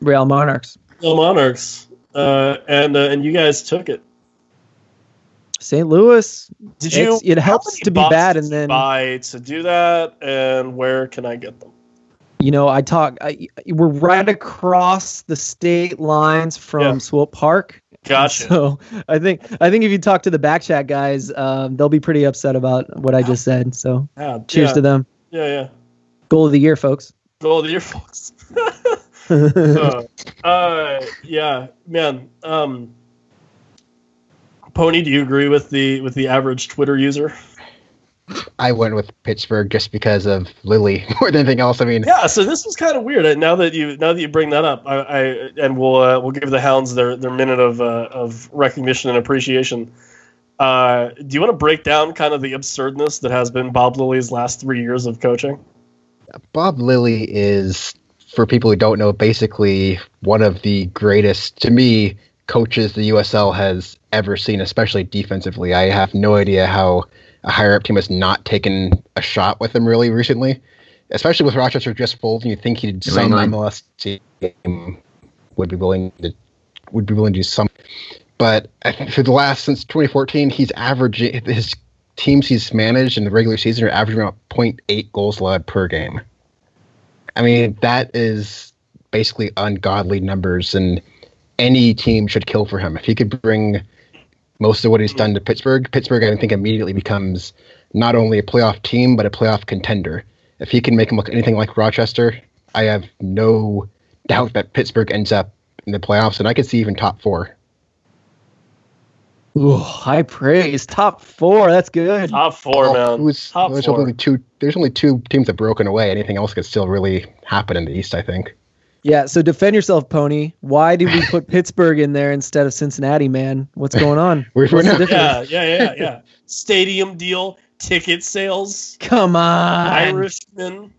Real Monarchs, the Monarchs. Uh, and uh, and you guys took it. St. Louis. Did you? It helps to be bad and then- buy to do that, and where can I get them? You know, I talk. I, we're right across the state lines from Yeah. Swope Park. Gotcha. So I think I think if you talk to the back chat guys, um, they'll be pretty upset about what I just said. So Yeah, cheers yeah, to them. Yeah, yeah. Goal of the year, folks. Goal of the year, folks. uh, uh, yeah, man. Um, Pony, do you agree with the with the average Twitter user? I went with Pittsburgh just because of Lilly more than anything else. I mean, Yeah, so this was kind of weird. Now that you now that you bring that up, I, I and we'll uh, we'll give the Hounds their their minute of uh, of recognition and appreciation. Uh, do you want to break down kind of the absurdness that has been Bob Lilly's last three years of coaching? Bob Lilly is, for people who don't know, basically one of the greatest, to me, coaches the USL has ever seen, especially defensively. I have no idea how a higher up team has not taken a shot with him really recently, especially with Rochester just folding. You think he'd some. MLS team would be willing to would be willing to do some, but I think for the last since 2014, he's averaging his teams he's managed in the regular season are averaging about 0.8 goals allowed per game. I mean, that is basically ungodly numbers, and any team should kill for him. If he could bring most of what he's done to Pittsburgh, Pittsburgh, I think, immediately becomes not only a playoff team, but a playoff contender. If he can make him look anything like Rochester, I have no doubt that Pittsburgh ends up in the playoffs, and I could see even top four. Ooh, high praise. Top four. That's good. Top four, Oh, man. who's- Top there's four. only two. There's only two teams that broken away. Anything else could still really happen in the East. I think. Yeah. So defend yourself, Pony. Why did we put Pittsburgh in there instead of Cincinnati, man? What's going on? We're- we're the not- Yeah, yeah, yeah, yeah. Stadium deal, ticket sales, Come on. Irishman.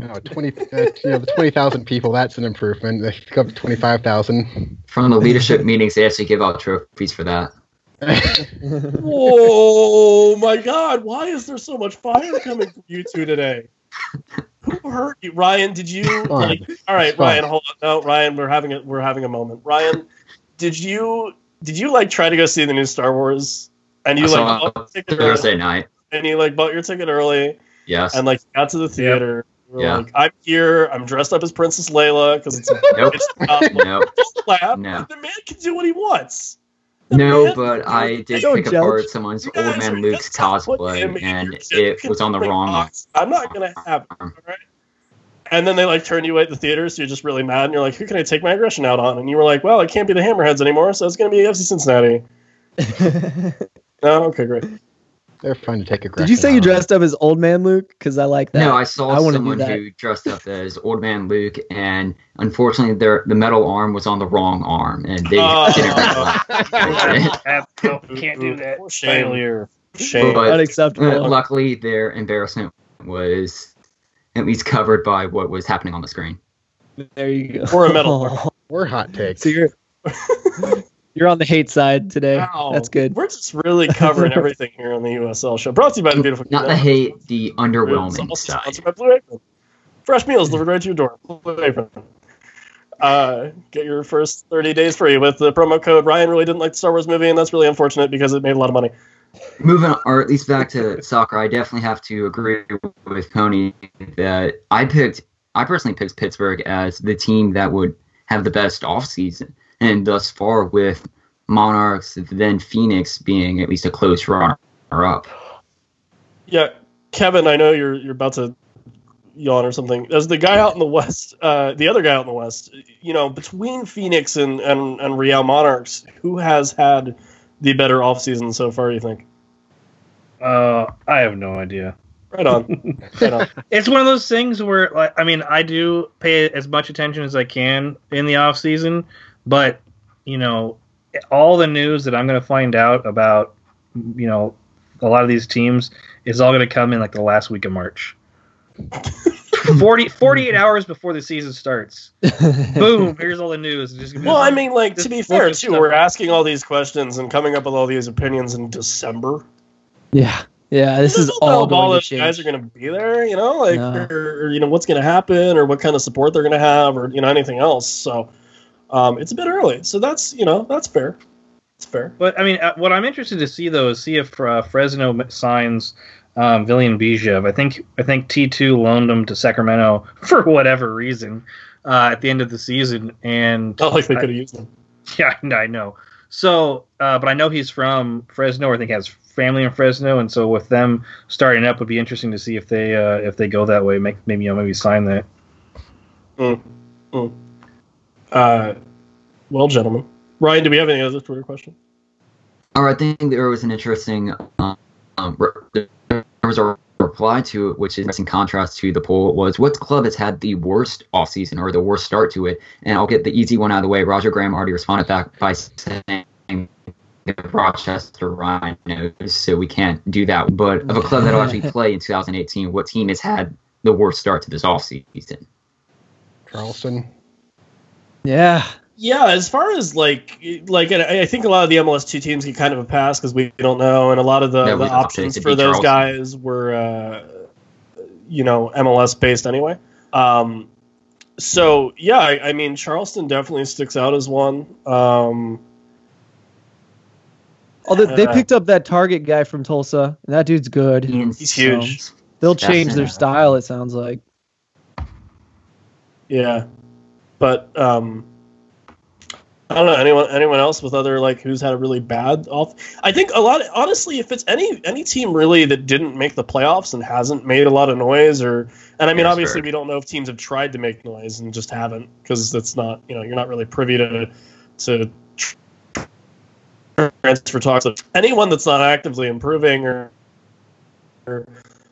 No, twenty. Uh, you know, the twenty thousand people. That's an improvement. They go up to twenty five thousand. From the leadership meetings, they actually give out trophies for that. Whoa, my God! Why is there so much fire coming from you two today? Who hurt you, Ryan? Did you like? All right, Ryan. Hold on. No, Ryan. We're having a we're having a moment. Ryan, did you did you like try to go see the new Star Wars? And you I like saw bought your ticket Thursday early, night. and you like bought your ticket early, Yes. and like got to the theater, We're Yeah. Like, I'm here. I'm dressed up as Princess Leila because it's, a Nope. it's uh, Nope. don't laugh. No. The man can do what he wants. The No, man but I did Don't pick judge. apart someone's You old man Luke's gonna put him cosplay, and it was on the wrong box. I'm not gonna have it. Alright? And then they like turn you away at the theater, so you're just really mad, and you're like, "Who can I take my aggression out on?" And you were like, "Well, it can't be the Hammerheads anymore, so it's gonna be FC Cincinnati." Oh, okay, great. They're fun to take a. Did you say you dressed up as old man Luke? Because I like that. No, I saw I someone who dressed up as Old Man Luke, and unfortunately, their the metal arm was on the wrong arm, and they Oh. didn't realize That's- can't do that. Failure. Shame. But- Unacceptable. Uh, luckily, their embarrassment was at least covered by what was happening on the screen. there you go. Or a metal Or hot takes. So you're you're on the hate side today. Wow. That's good. We're just really covering everything here on the USL show. Brought to you by the beautiful. Not the hate, the underwhelming side. sponsored by Blue Apron. Fresh meals delivered right to your door. Blue Apron. Uh, get your first 30 days free with the promo code. Ryan really didn't like the Star Wars movie, and that's really unfortunate because it made a lot of money. Moving, or at least back to soccer, I definitely have to agree with Pony that I picked. I personally picked Pittsburgh as the team that would have the best offseason, and thus far with Monarchs, then Phoenix being at least a close runner up. Yeah, Kevin, I know you're you're about to yawn or something. As the guy out in the west, uh, the other guy out in the west, you know, between Phoenix and and, and Real Monarchs, who has had the better offseason so far? You think? Uh, I have no idea. Right on. right on. It's one of those things where, like, I mean, I do pay as much attention as I can in the off season, but you know, all the news that I'm going to find out about, you know, a lot of these teams is all going to come in like the last week of March. 40, 48 hours before the season starts. Boom! Here's all the news. Just gonna be Well, I mean, like to be fair too, we're asking all these questions and coming up with all these opinions in December. Yeah. Yeah. This You is all if all going to those change. guys are going to be there, you know, like, No. or, or, you know, what's going to happen, or what kind of support they're going to have, or you know, anything else. So, um, it's a bit early. So that's you know, that's fair. It's fair. But I mean, uh, what I'm interested to see though is see if uh, Fresno signs um, Villyan Bijev. I think I think T2 loaned him to Sacramento for whatever reason uh, at the end of the season, and Not like they could have used them. yeah, I know. So, uh, but I know he's from Fresno. Or I think he has family in Fresno, and so with them starting up, would be interesting to see if they uh, if they go that way. Make maybe you know, maybe sign that. Uh, well, gentlemen, Ryan, do we have any other Twitter question? Or I think there was an interesting. Um, um, re- there was a reply to it, which is in contrast to the poll, was what club has had the worst offseason or the worst start to it? And I'll get the easy one out of the way. Roger Graham already responded back by saying the Rochester Rhinos, so we can't do that. But of a club that will actually play in 2018, what team has had the worst start to this offseason? Charleston. Yeah. Yeah, as far as like like I I think a lot of the MLS two teams get kind of a pass because we don't know, and a lot of the, Yeah, the don't have to- options for those Charleston. guys were uh, you know MLS based anyway. Um, so yeah, I, I mean Charleston definitely sticks out as one. Um, Although they Uh, picked up that target guy from Tulsa, and that dude's good. Ian He's huge. They'll change their style. It sounds like. yeah, but um, I don't know anyone anyone else with other like who's had a really bad off. I think a lot. honestly, if it's any any team really that didn't make the playoffs and hasn't made a lot of noise, or and I mean, obviously Harrisburg. we don't know if teams have tried to make noise and just haven't because that's not you know you're not really privy to to transfer talks. of anyone that's not actively improving or, or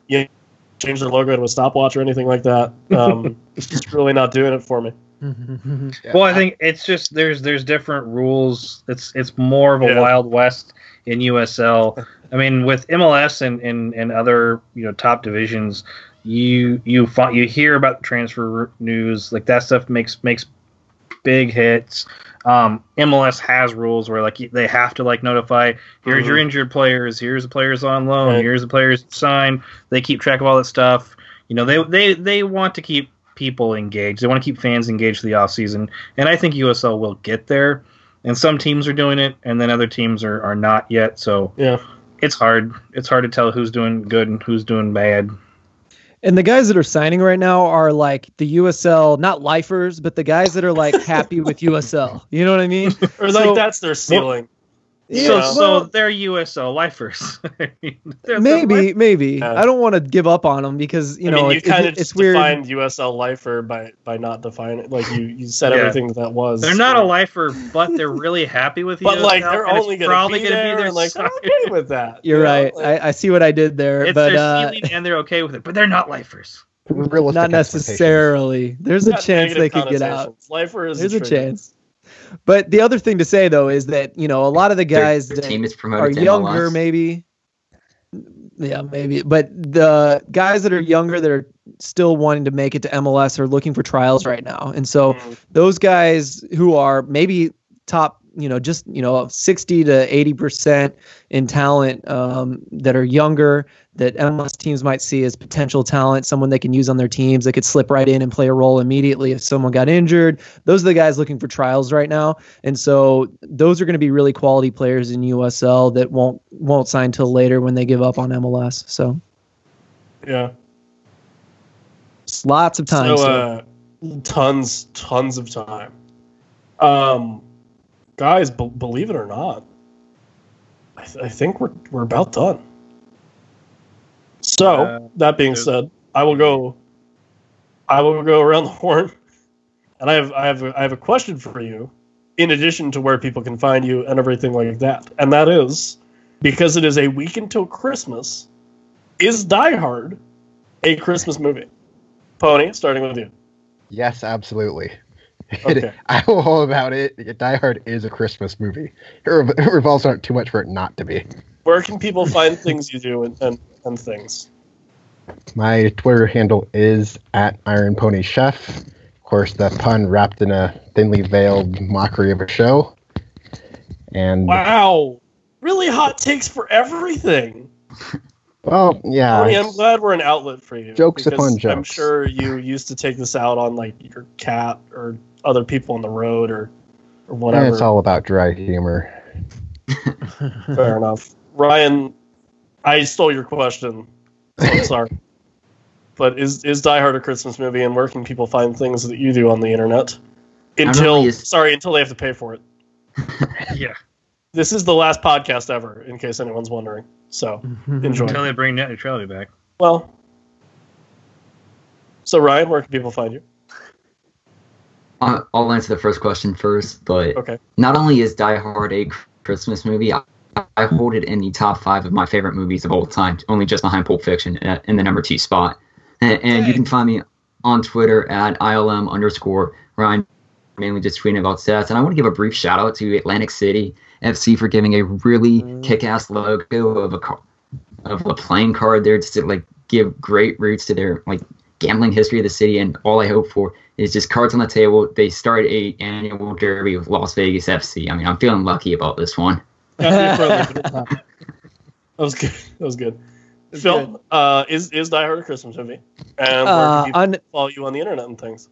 you know, change their logo to a stopwatch or anything like that. Um, it's just really not doing it for me. Yeah, Well, I think it's just there's there's different rules. It's it's more of a Yeah. wild west in USL. I mean, with MLS and, and, and other you know top divisions, you you fi- you hear about transfer news like that stuff makes makes big hits. Um, MLS has rules where like they have to like notify here's your injured players, here's the players on loan, Right. here's the players signed. They keep track of all that stuff. You know, they they they want to keep people engaged. They want to keep fans engaged the off season, and I think USL will get there. And some teams are doing it, and then other teams are, are not yet. So Yeah. it's hard. It's hard to tell who's doing good and who's doing bad. And the guys that are signing right now are like the USL, not lifers, but the guys that are like happy with USL. You know what I mean? Or like so, that's their ceiling. Yeah, so, so they're USL lifers. they're, maybe, they're maybe. Yeah. I don't want to give up on them because you know I know mean, you kind of it's weird. Defined USL lifer by by not defining like you you said yeah. everything that was. They're not a lifer, but they're really happy with. but like they're only gonna probably going to be there. Like I'm okay with that. You're you know? right. Like, I, I see what I did there. It's but, their uh, ceiling and they're okay with it, but they're not lifers. not necessarily. There's a chance they could get out. Lifer is There's a, a chance. But the other thing to say though is that you know a lot of the guys their, their team is are younger, maybe. Yeah, maybe. But the guys that are younger that are still wanting to make it to MLS are looking for trials right now, and so mm-hmm. those guys who are maybe top you know just you know 60 to 80 percent in talent um, that are younger that MLS teams might see as potential talent, someone they can use on their teams that could slip right in and play a role immediately if someone got injured. Those are the guys looking for trials right now, and so those are going to be really quality players in USL that won't won't sign till later when they give up on MLS. So, yeah, lots of time. So, uh, tons, tons of time. Um, guys, b- believe it or not, I, th- I think we're we're about done. So uh, that being said, I will go. I will go around the horn, and I have I have I have a question for you. In addition to where people can find you and everything like that, and that is because it is a week until Christmas. Is Die Hard a Christmas movie? Pony, starting with you. Yes, absolutely. Okay. I know all about it. Die Hard is a Christmas movie. It, revolves aren't too much for it not to be. Where can people find things you do and, and, and things? My Twitter handle is at Iron Pony Chef. Of course, the pun wrapped in a thinly veiled mockery of a show. And wow, really hot takes for everything. Well, yeah. Tony, I'm glad we're an outlet for you. Jokes upon jokes. I'm sure you used to take this out on like your cat or other people on the road or or eh, whatever. And it's all about dry humor. Fair enough. Ryan, I stole your question. So I'm sorry. but is is Die Hard a Christmas movie, and where can people find things that you do on the internet? Until sorry, until they have to pay for it. yeah. This is the last podcast ever, in case anyone's wondering. So enjoy. Until they bring net neutrality back. Well. So Ryan, where can people find you? I'll answer the first question first, but okay. not only is Die Hard a Christmas movie, I hold it in the top five of my favorite movies of all time, only just behind Pulp Fiction uh, in the number two spot. And, and you can find me on Twitter at ILM underscore Ryan, mainly just tweeting about stats. And I want to give a brief shout out to Atlantic City FC for giving a really mm. kick ass logo of a of a playing card there just to like give great roots to their like gambling history of the city. And all I hope for is just cards on the table. They start a annual derby with Las Vegas FC. I mean, I'm feeling lucky about this one that was good. That was good. Phil, good. Uh, is is Die Hard a Christmas movie? And where uh, can un- follow you on the internet and things?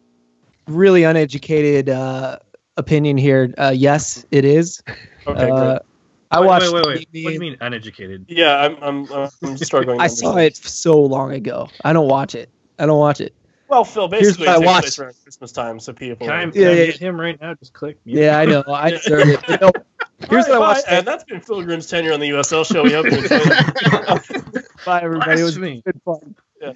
Really uneducated uh, opinion here. Uh, yes, it is. Okay, uh, great. I wait, watched. Wait, wait, wait. What do you mean uneducated? Yeah, I'm I'm I'm struggling. I saw it so long ago. I don't watch it. I don't watch it. Well, Phil, basically, it takes place around Christmas time, so people. Can I, can yeah, I yeah. him right now? Just click. Mute. Yeah, I know. I deserve it. You know, here's right, what I watched. And that's been Phil Grimm's tenure on the USL show. We hope you enjoyed Bye, everybody. It was me. good fun. Yeah.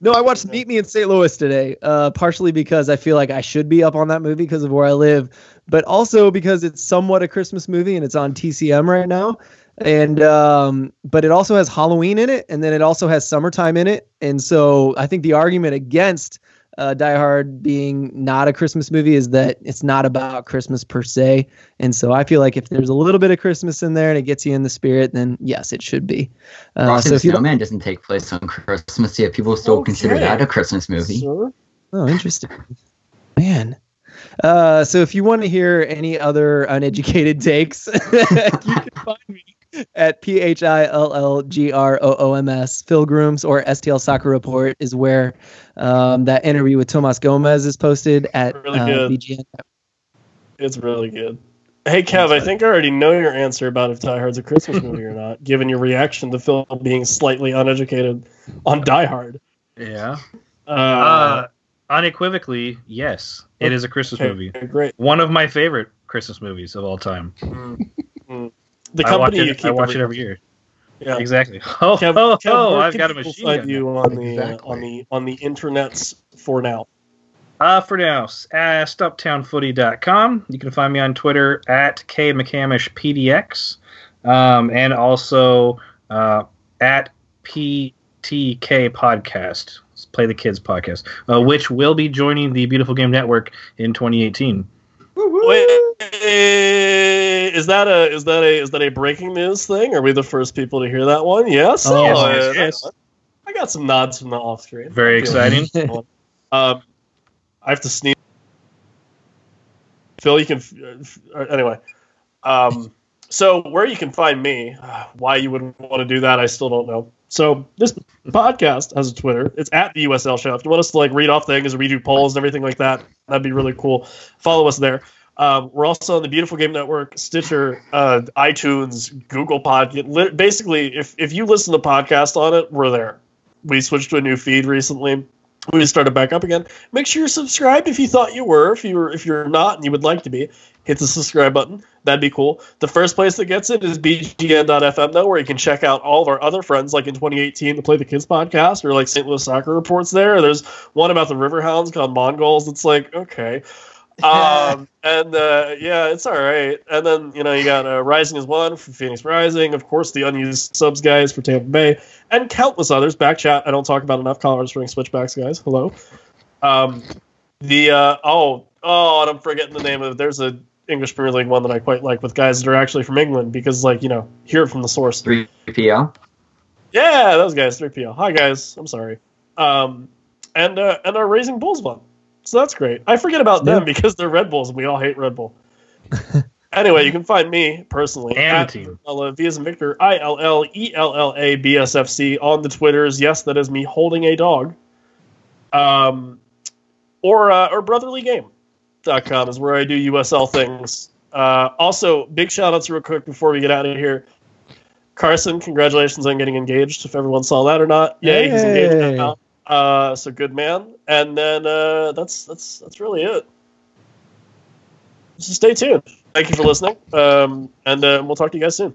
No, I watched Meet Me in St. Louis today, uh, partially because I feel like I should be up on that movie because of where I live, but also because it's somewhat a Christmas movie and it's on TCM right now and um, but it also has Halloween in it, and then it also has summertime in it, and so I think the argument against uh, Die Hard being not a Christmas movie is that it's not about Christmas per se, and so I feel like if there's a little bit of Christmas in there and it gets you in the spirit, then yes, it should be. Uh, Frosty so the Snowman doesn't take place on Christmas yet. People still okay. consider that a Christmas movie. Sure. Oh, interesting, man. Uh, so if you want to hear any other uneducated takes, you can find me at P H I L L G R O O M S. Phil Grooms or STL Soccer Report is where um, that interview with Tomas Gomez is posted at really uh, good. BGN. It's really good. Hey, Kev, I think I already know your answer about if Die Hard's a Christmas movie or not, given your reaction to Phil being slightly uneducated on Die Hard. Yeah. Uh, Uh, unequivocally, yes, it is a Christmas okay, movie. Great. One of my favorite Christmas movies of all time. The I watch company you it, keep. I watch it every year. Yeah. Exactly. Oh, Kev, oh, Kev, oh, I've got a people machine find you on the uh, on the on the internets for now. Uh, for now, at stumptownfooty.com. You can find me on Twitter at kmcamishpdx, um, and also uh, at PTK Podcast. Play the Kids podcast, uh, which will be joining the Beautiful Game Network in 2018. Wait, is that a is that a is that a breaking news thing? Are we the first people to hear that one? Yes. Oh, yes, yes, yes. I got some nods from the off screen. Very exciting. um, I have to sneeze. Phil, you can. uh, uh, Anyway, um, so where you can find me, uh, why you would want to do that, I still don't know. So this podcast has a Twitter. It's at the USL Show. If you want us to like read off things, redo polls, and everything like that, that'd be really cool. Follow us there. Um, we're also on the Beautiful Game Network, Stitcher, uh, iTunes, Google Podcast. Basically, if if you listen to the podcast on it, we're there. We switched to a new feed recently. We started back up again. Make sure you're subscribed if you thought you were. If you're if you're not and you would like to be, hit the subscribe button. That'd be cool. The first place that gets it is bgn.fm though, where you can check out all of our other friends, like in 2018, the Play the Kids podcast, or like St. Louis Soccer Reports. There, there's one about the Riverhounds called Mongols. It's like okay, um, and uh, yeah, it's all right. And then you know you got uh, Rising is one for Phoenix Rising, of course the unused subs guys for Tampa Bay, and countless others. Back chat I don't talk about enough. Colorado Springs Switchbacks guys, hello. Um, the uh, oh oh, and I'm forgetting the name of. it. There's a English Premier League one that I quite like with guys that are actually from England because like you know hear it from the source. 3PL. Yeah, those guys, 3PL. Hi guys, I'm sorry. Um, and uh, and our Raising Bulls one. So that's great. I forget about them Yeah. because they're Red Bulls and we all hate Red Bull. anyway, you can find me personally And at team. Ella V as Victor I L L E L L A B S F C on the Twitters. Yes, that is me holding a dog. Um, or uh, or brotherlygame.com is where I do USL things. Uh, also, big shout outs real quick before we get out of here. Carson, congratulations on getting engaged. If everyone saw that or not, yay, he's engaged now. Uh, so good man. And then uh, that's that's that's really it. So stay tuned. Thank you for listening, um, and uh, we'll talk to you guys soon.